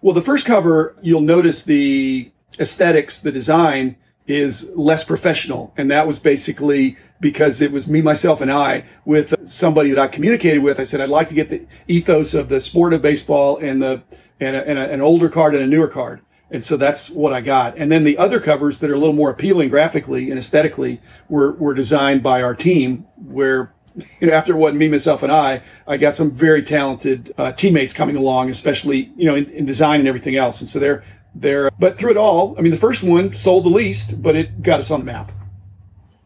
Well, the first cover, you'll notice the aesthetics, the design is less professional. And that was basically because it was me, myself, and I with somebody that I communicated with. I said, I'd like to get the ethos of the sport of baseball and the, and, a, and a, an older card and a newer card. And so that's what I got. And then the other covers that are a little more appealing graphically and aesthetically were, were designed by our team where you know, after what me, myself, and I, I got some very talented uh, teammates coming along, especially you know in, in, design and everything else. And so they're they're. But through it all, I mean, the first one sold the least, but it got us on the map.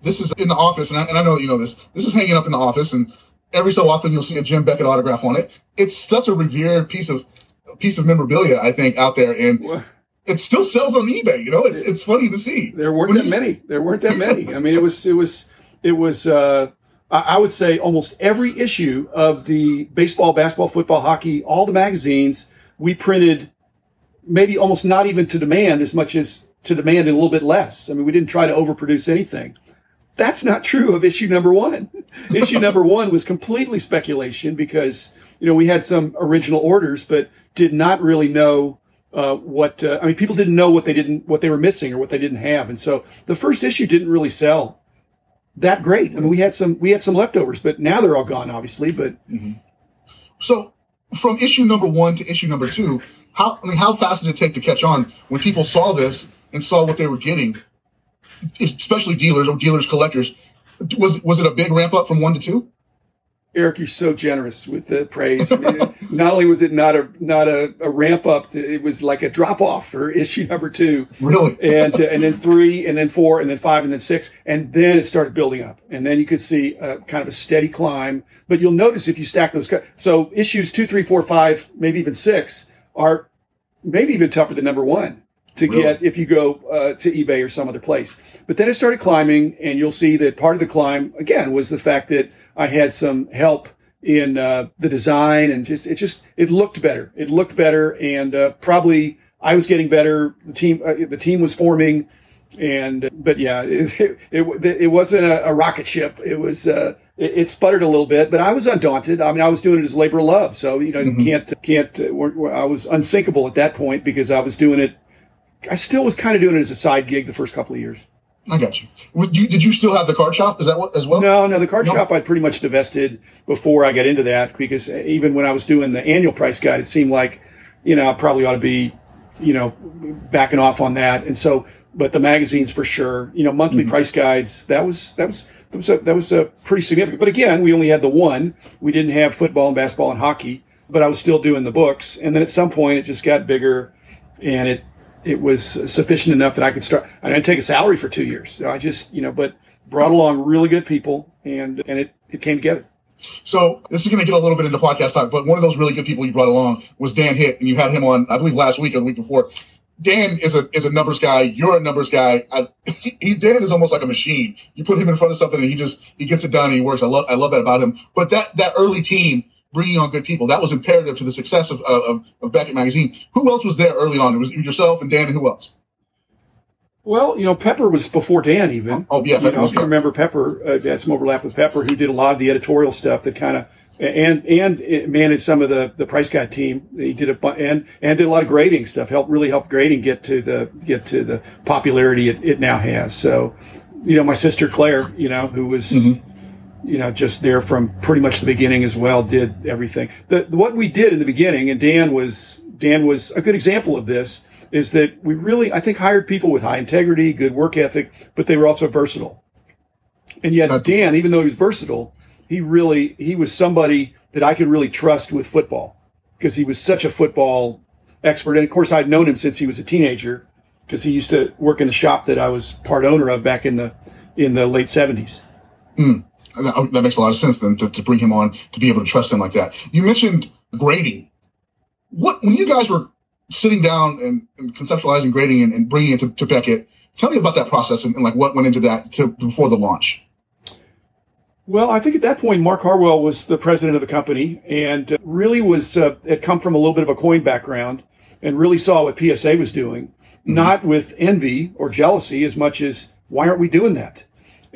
This is in the office, and I, and I know you know this. This is hanging up in the office, and every so often you'll see a Jim Beckett autograph on it. It's such a revered piece of piece of memorabilia, I think, out there, and. Well, it still sells on eBay. You know, it's it's funny to see. There weren't when that many. There weren't that many. I mean, it was it was it was. uh I would say almost every issue of the baseball, basketball, football, hockey, all the magazines we printed, maybe almost not even to demand as much as to demand a little bit less. I mean, we didn't try to overproduce anything. That's not true of issue number one. issue number one was completely speculation because, you know, we had some original orders, but did not really know uh, what uh, I mean, people didn't know what they didn't what they were missing or what they didn't have, and so the first issue didn't really sell that great. I mean, we had some we had some leftovers, but now they're all gone, obviously. But mm-hmm. so from issue number one to issue number two, how I mean, how fast did it take to catch on when people saw this and saw what they were getting, especially dealers or dealers collectors? Was was it a big ramp up from one to two? Eric, you're so generous with the praise. I mean, not only was it not a not a, a ramp up, it was like a drop off for issue number two. Really, and uh, and then three, and then four, and then five, and then six, and then it started building up, and then you could see a, kind of a steady climb. But you'll notice if you stack those, so issues two, three, four, five, maybe even six are maybe even tougher than number one to really? get if you go uh, to eBay or some other place. But then it started climbing, and you'll see that part of the climb again was the fact that I had some help in uh, the design and just it just it looked better. It looked better, and uh, probably I was getting better. The team uh, the team was forming, and but yeah, it it, it wasn't a, a, rocket ship. It was. Uh, it, it, sputtered a little bit, but I was undaunted. I mean, I was doing it as labor of love. So, you know, mm-hmm. you can't, can't, uh, I was unsinkable at that point because I was doing it. I still was kind of doing it as a side gig the first couple of years. I got you. you. Did you still have the card shop? Is that what as well? No, no. The card no. shop I'd pretty much divested before I got into that because even when I was doing the annual price guide, it seemed like you know I probably ought to be you know backing off on that. And so, but the magazines for sure. You know, monthly mm-hmm. price guides. That was that was that was a, that was a pretty significant. But again, we only had the one. We didn't have football and basketball and hockey. But I was still doing the books, and then at some point it just got bigger, and it it was sufficient enough that I could start. I didn't take a salary for two years. I just, you know, but brought along really good people and, and it, it came together. So this is going to get a little bit into podcast talk, but one of those really good people you brought along was Dan Hitt, and you had him on, I believe, last week or the week before. Dan is a is a numbers guy. You're a numbers guy. I, he, Dan is almost like a machine. You put him in front of something, and he just he gets it done, and he works. I love I love that about him. But that that early team bringing on good people. That was imperative to the success of, of, of Beckett Magazine. Who else was there early on? It was yourself and Dan and who else? Well, you know, Pepper was before Dan even. Oh, yeah. You know, if you remember Pepper, uh, had some overlap with Pepper. who did a lot of the editorial stuff that kind of, and, and managed some of the, the price guide team. He did a, and, and did a lot of grading stuff, helped, really helped grading get to the, get to the popularity it, it now has. So, you know, my sister Claire, you know, who was, mm-hmm you know, just there from pretty much the beginning as well, did everything. The, what we did in the beginning, and Dan was, Dan was a good example of this, is that we really, I think, hired people with high integrity, good work ethic, but they were also versatile. And yet Dan, even though he was versatile, he really, he was somebody that I could really trust with football because he was such a football expert. And of course, I'd known him since he was a teenager because he used to work in the shop that I was part owner of back in the, in the late seventies. Mm that, that makes a lot of sense then to, to bring him on to be able to trust him like that. You mentioned grading. What when you guys were sitting down and, and conceptualizing grading and, and, bringing it to, to Beckett, tell me about that process and, and like what went into that to, before the launch. Well, I think at that point, Mark Harwell was the president of the company and uh, really was, uh, had come from a little bit of a coin background and really saw what PSA was doing, mm-hmm. not with envy or jealousy as much as why aren't we doing that?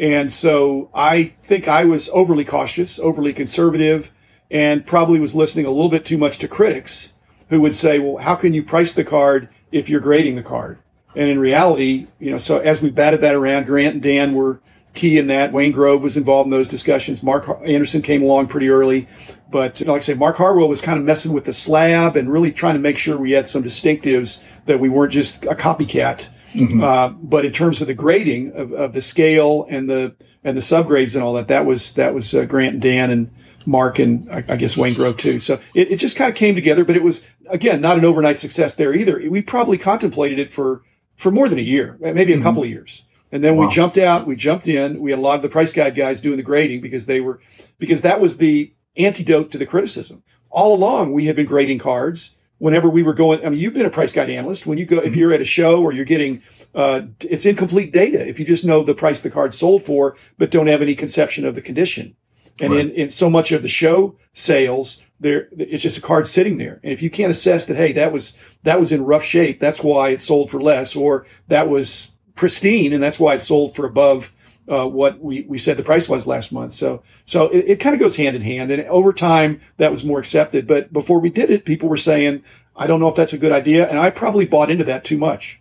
And so I think I was overly cautious, overly conservative, and probably was listening a little bit too much to critics who would say, well, how can you price the card if you're grading the card? And in reality, you know, so as we batted that around, Grant and Dan were key in that. Wayne Grove was involved in those discussions. Mark Anderson came along pretty early. But like I say, Mark Harwell was kind of messing with the slab and really trying to make sure we had some distinctives that we weren't just a copycat. Mm-hmm. Uh, but in terms of the grading of, of, the scale and the and the subgrades and all that, that was that was uh, Grant and Dan and Mark and I, I guess Wayne Grove too. So it, it just kind of came together. But it was again not an overnight success there either. We probably contemplated it for for more than a year, maybe a mm-hmm. couple of years. And then wow. we jumped out, we jumped in. We had a lot of the price guide guys doing the grading because they were, because that was the antidote to the criticism. All along, we had been grading cards whenever we were going. I mean, you've been a price guide analyst. When you go, if mm-hmm. you're at a show or you're getting, uh, it's incomplete data. If you just know the price the card sold for, but don't have any conception of the condition. And right. in, in so much of the show sales, there, it's just a card sitting there. And if you can't assess that, hey, that was, that was in rough shape. That's why it sold for less or that was pristine, and that's why it sold for above uh, what we, we said the price was last month. So so it, it kind of goes hand in hand, and over time that was more accepted. But before we did it, people were saying, "I don't know if that's a good idea," and I probably bought into that too much.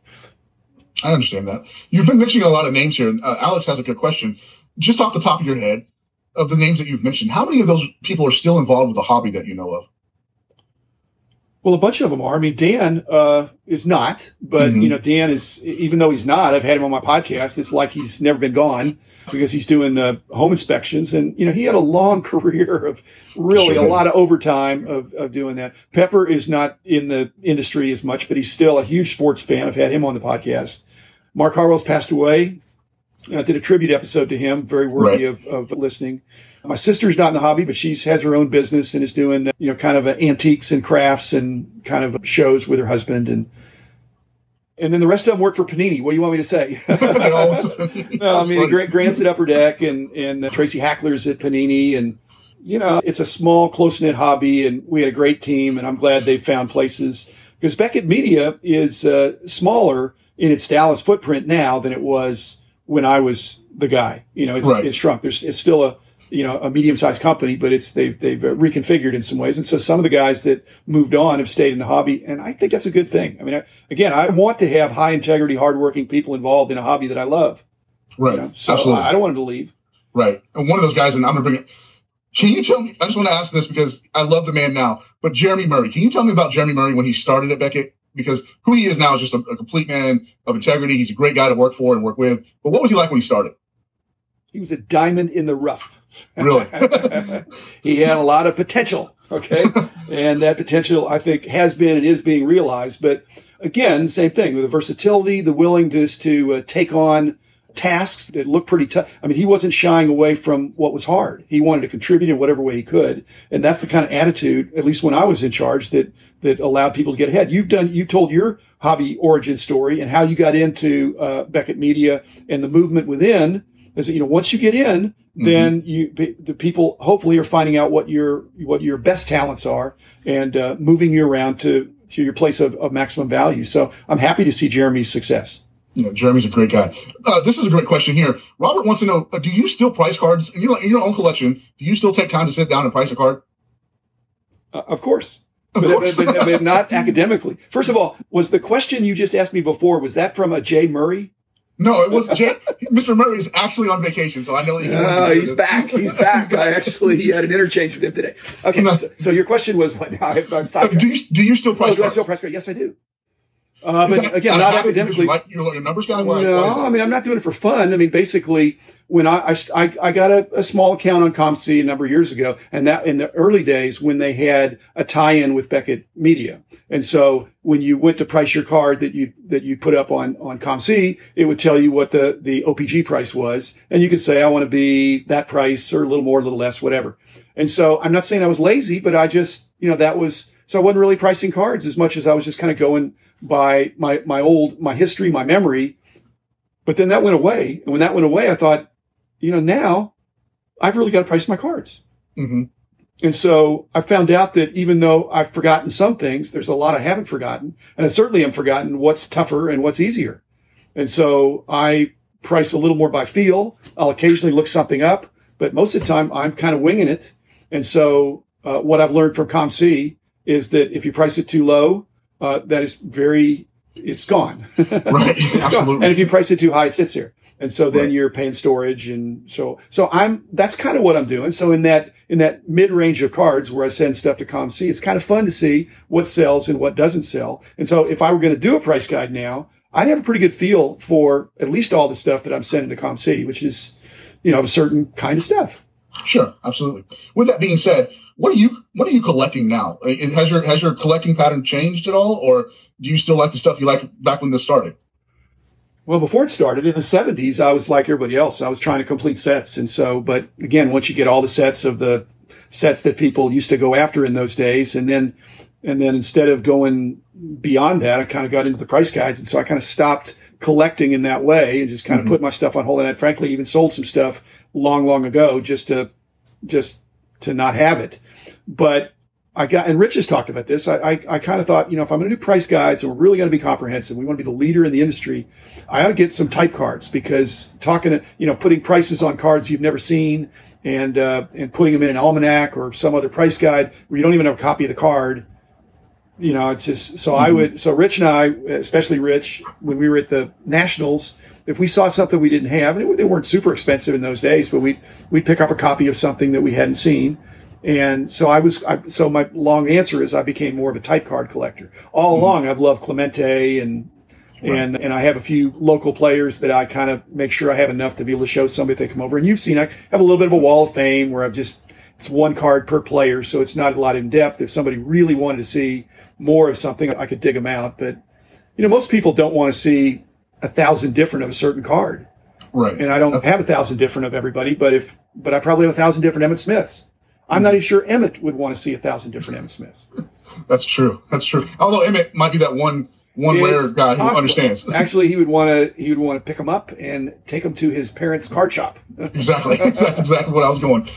I understand that. You've been mentioning a lot of names here. Uh, Alex has a good question. Just off the top of your head, of the names that you've mentioned, how many of those people are still involved with the hobby that you know of? Well, a bunch of them are. I mean, Dan uh, is not, but mm-hmm. you know, Dan is even though he's not. I've had him on my podcast. It's like he's never been gone because he's doing uh, home inspections, and you know, he had a long career of really sure. a lot of overtime of, of doing that. Pepper is not in the industry as much, but he's still a huge sports fan. I've had him on the podcast. Mark Harwell's passed away. I did a tribute episode to him, very worthy right. of, of listening. My sister's not in the hobby, but she has her own business and is doing, you know, kind of antiques and crafts and kind of shows with her husband. And, and then the rest of them work for Panini. What do you want me to say? no, I mean, Grant, Grant's at Upper Deck and, and uh, Tracy Hackler's at Panini. And, you know, it's a small, close knit hobby and we had a great team and I'm glad they found places because Beckett Media is uh, smaller in its Dallas footprint now than it was when I was the guy. You know, it's, right. it's shrunk. There's, it's still a, you know, a medium sized company, but it's, they've, they've uh, reconfigured in some ways. And so some of the guys that moved on have stayed in the hobby. And I think that's a good thing. I mean, I, again, I want to have high integrity, hardworking people involved in a hobby that I love. Right. You know? So Absolutely. I, I don't want them to leave. Right. And one of those guys, and I'm going to bring it. Can you tell me? I just want to ask this because I love the man now, but Jeremy Murray. Can you tell me about Jeremy Murray when he started at Beckett? Because who he is now is just a, a complete man of integrity. He's a great guy to work for and work with. But what was he like when he started? He was a diamond in the rough. Really? he had a lot of potential. Okay. and that potential, I think, has been and is being realized. But again, same thing with the versatility, the willingness to uh, take on tasks that look pretty tough. I mean, he wasn't shying away from what was hard. He wanted to contribute in whatever way he could. And that's the kind of attitude, at least when I was in charge, that, that allowed people to get ahead. You've done, you've told your hobby origin story and how you got into uh, Beckett Media and the movement within is that, you know, once you get in, mm-hmm. then you, the people hopefully are finding out what your, what your best talents are and, uh, moving you around to, to your place of, of maximum value. So I'm happy to see Jeremy's success. Yeah, Jeremy's a great guy. Uh, this is a great question here. Robert wants to know: uh, Do you still price cards in your in your own collection? Do you still take time to sit down and price a card? Uh, of course. Of but, course. but, but, not academically. First of all, was the question you just asked me before was that from a Jay Murray? No, it was Jay, Mr. Murray is actually on vacation, so I know he. Uh, he's back. He's back. I actually he had an interchange with him today. Okay, no. so, so, your question was what? Now I, am sorry. Uh, do you do you still price? Oh, do I still price? Yes, I do. Uh, but that, again, not academically. Like you're a numbers guy. Why, no, why I mean I'm not doing it for fun. I mean, basically, when I I, I got a, a, small account on COMC a number of years ago, and that in the early days when they had a tie-in with Beckett Media, and so when you went to price your card that you that you put up on on COMC, it would tell you what the the OPG price was, and you could say I want to be that price or a little more, a little less, whatever. And so I'm not saying I was lazy, but I just you know that was so I wasn't really pricing cards as much as I was just kind of going by my, my old, my history, my memory. But then that went away. And when that went away, I thought, you know, now I've really got to price my cards. Mm-hmm. And so I found out that even though I've forgotten some things, there's a lot I haven't forgotten. And I certainly am forgotten what's tougher and what's easier. And so I price a little more by feel. I'll occasionally look something up, but most of the time I'm kind of winging it. And so uh, what I've learned from COMC is that if you price it too low, uh, that is very it's gone. right. It's Absolutely. gone. And if you price it too high, it sits here. And so then Right. you're paying storage. And so, so I'm, that's kind of what I'm doing. So in that, in that mid range of cards where I send stuff to COMC, it's kind of fun to see what sells and what doesn't sell. And so if I were going to do a price guide now, I'd have a pretty good feel for at least all the stuff that I'm sending to COMC, which is, you know, a certain kind of stuff. Sure, absolutely. With that being said, what are you what are you collecting now? Has your has your collecting pattern changed at all, or do you still like the stuff you liked back when this started? Well, before it started in the 70s, I was like everybody else. I was trying to complete sets. And so, but again, once you get all the sets of the sets that people used to go after in those days, and then, and then instead of going beyond that, I kind of got into the price guides. And so I kind of stopped collecting in that way and just kind of mm-hmm. put my stuff on hold. And I frankly even sold some stuff long, long ago just to, just to not have it. But I got, and Rich has talked about this. I, I, I kind of thought, you know, if I'm going to do price guides and we're really going to be comprehensive, we want to be the leader in the industry, I ought to get some type cards because talking to, you know, putting prices on cards you've never seen and, uh, and putting them in an almanac or some other price guide where you don't even have a copy of the card. You know, it's just, so I would, so Rich and I, especially Rich, when we were at the Nationals, if we saw something we didn't have, and it, they weren't super expensive in those days, but we'd, we'd pick up a copy of something that we hadn't seen. And so I was, I, so my long answer is I became more of a type card collector. All mm-hmm. along, I've loved Clemente and, and, and I have a few local players that I kind of make sure I have enough to be able to show somebody if they come over. And you've seen, I have a little bit of a wall of fame where I've just, it's one card per player. So it's not a lot in depth. If somebody really wanted to see more of something, I could dig them out. But, you know, most people don't want to see a thousand different of a certain card. Right. And I don't have a thousand different of everybody, but if, but I probably have a thousand different Emmitt Smiths. I'm not even sure Emmitt would want to see a thousand different Emmitt Smiths. That's true. That's true. Although Emmitt might be that one one rare It's guy who possible. understands. Actually, he would want to he would want to pick him up and take him to his parents' card shop. exactly. That's exactly what I was going.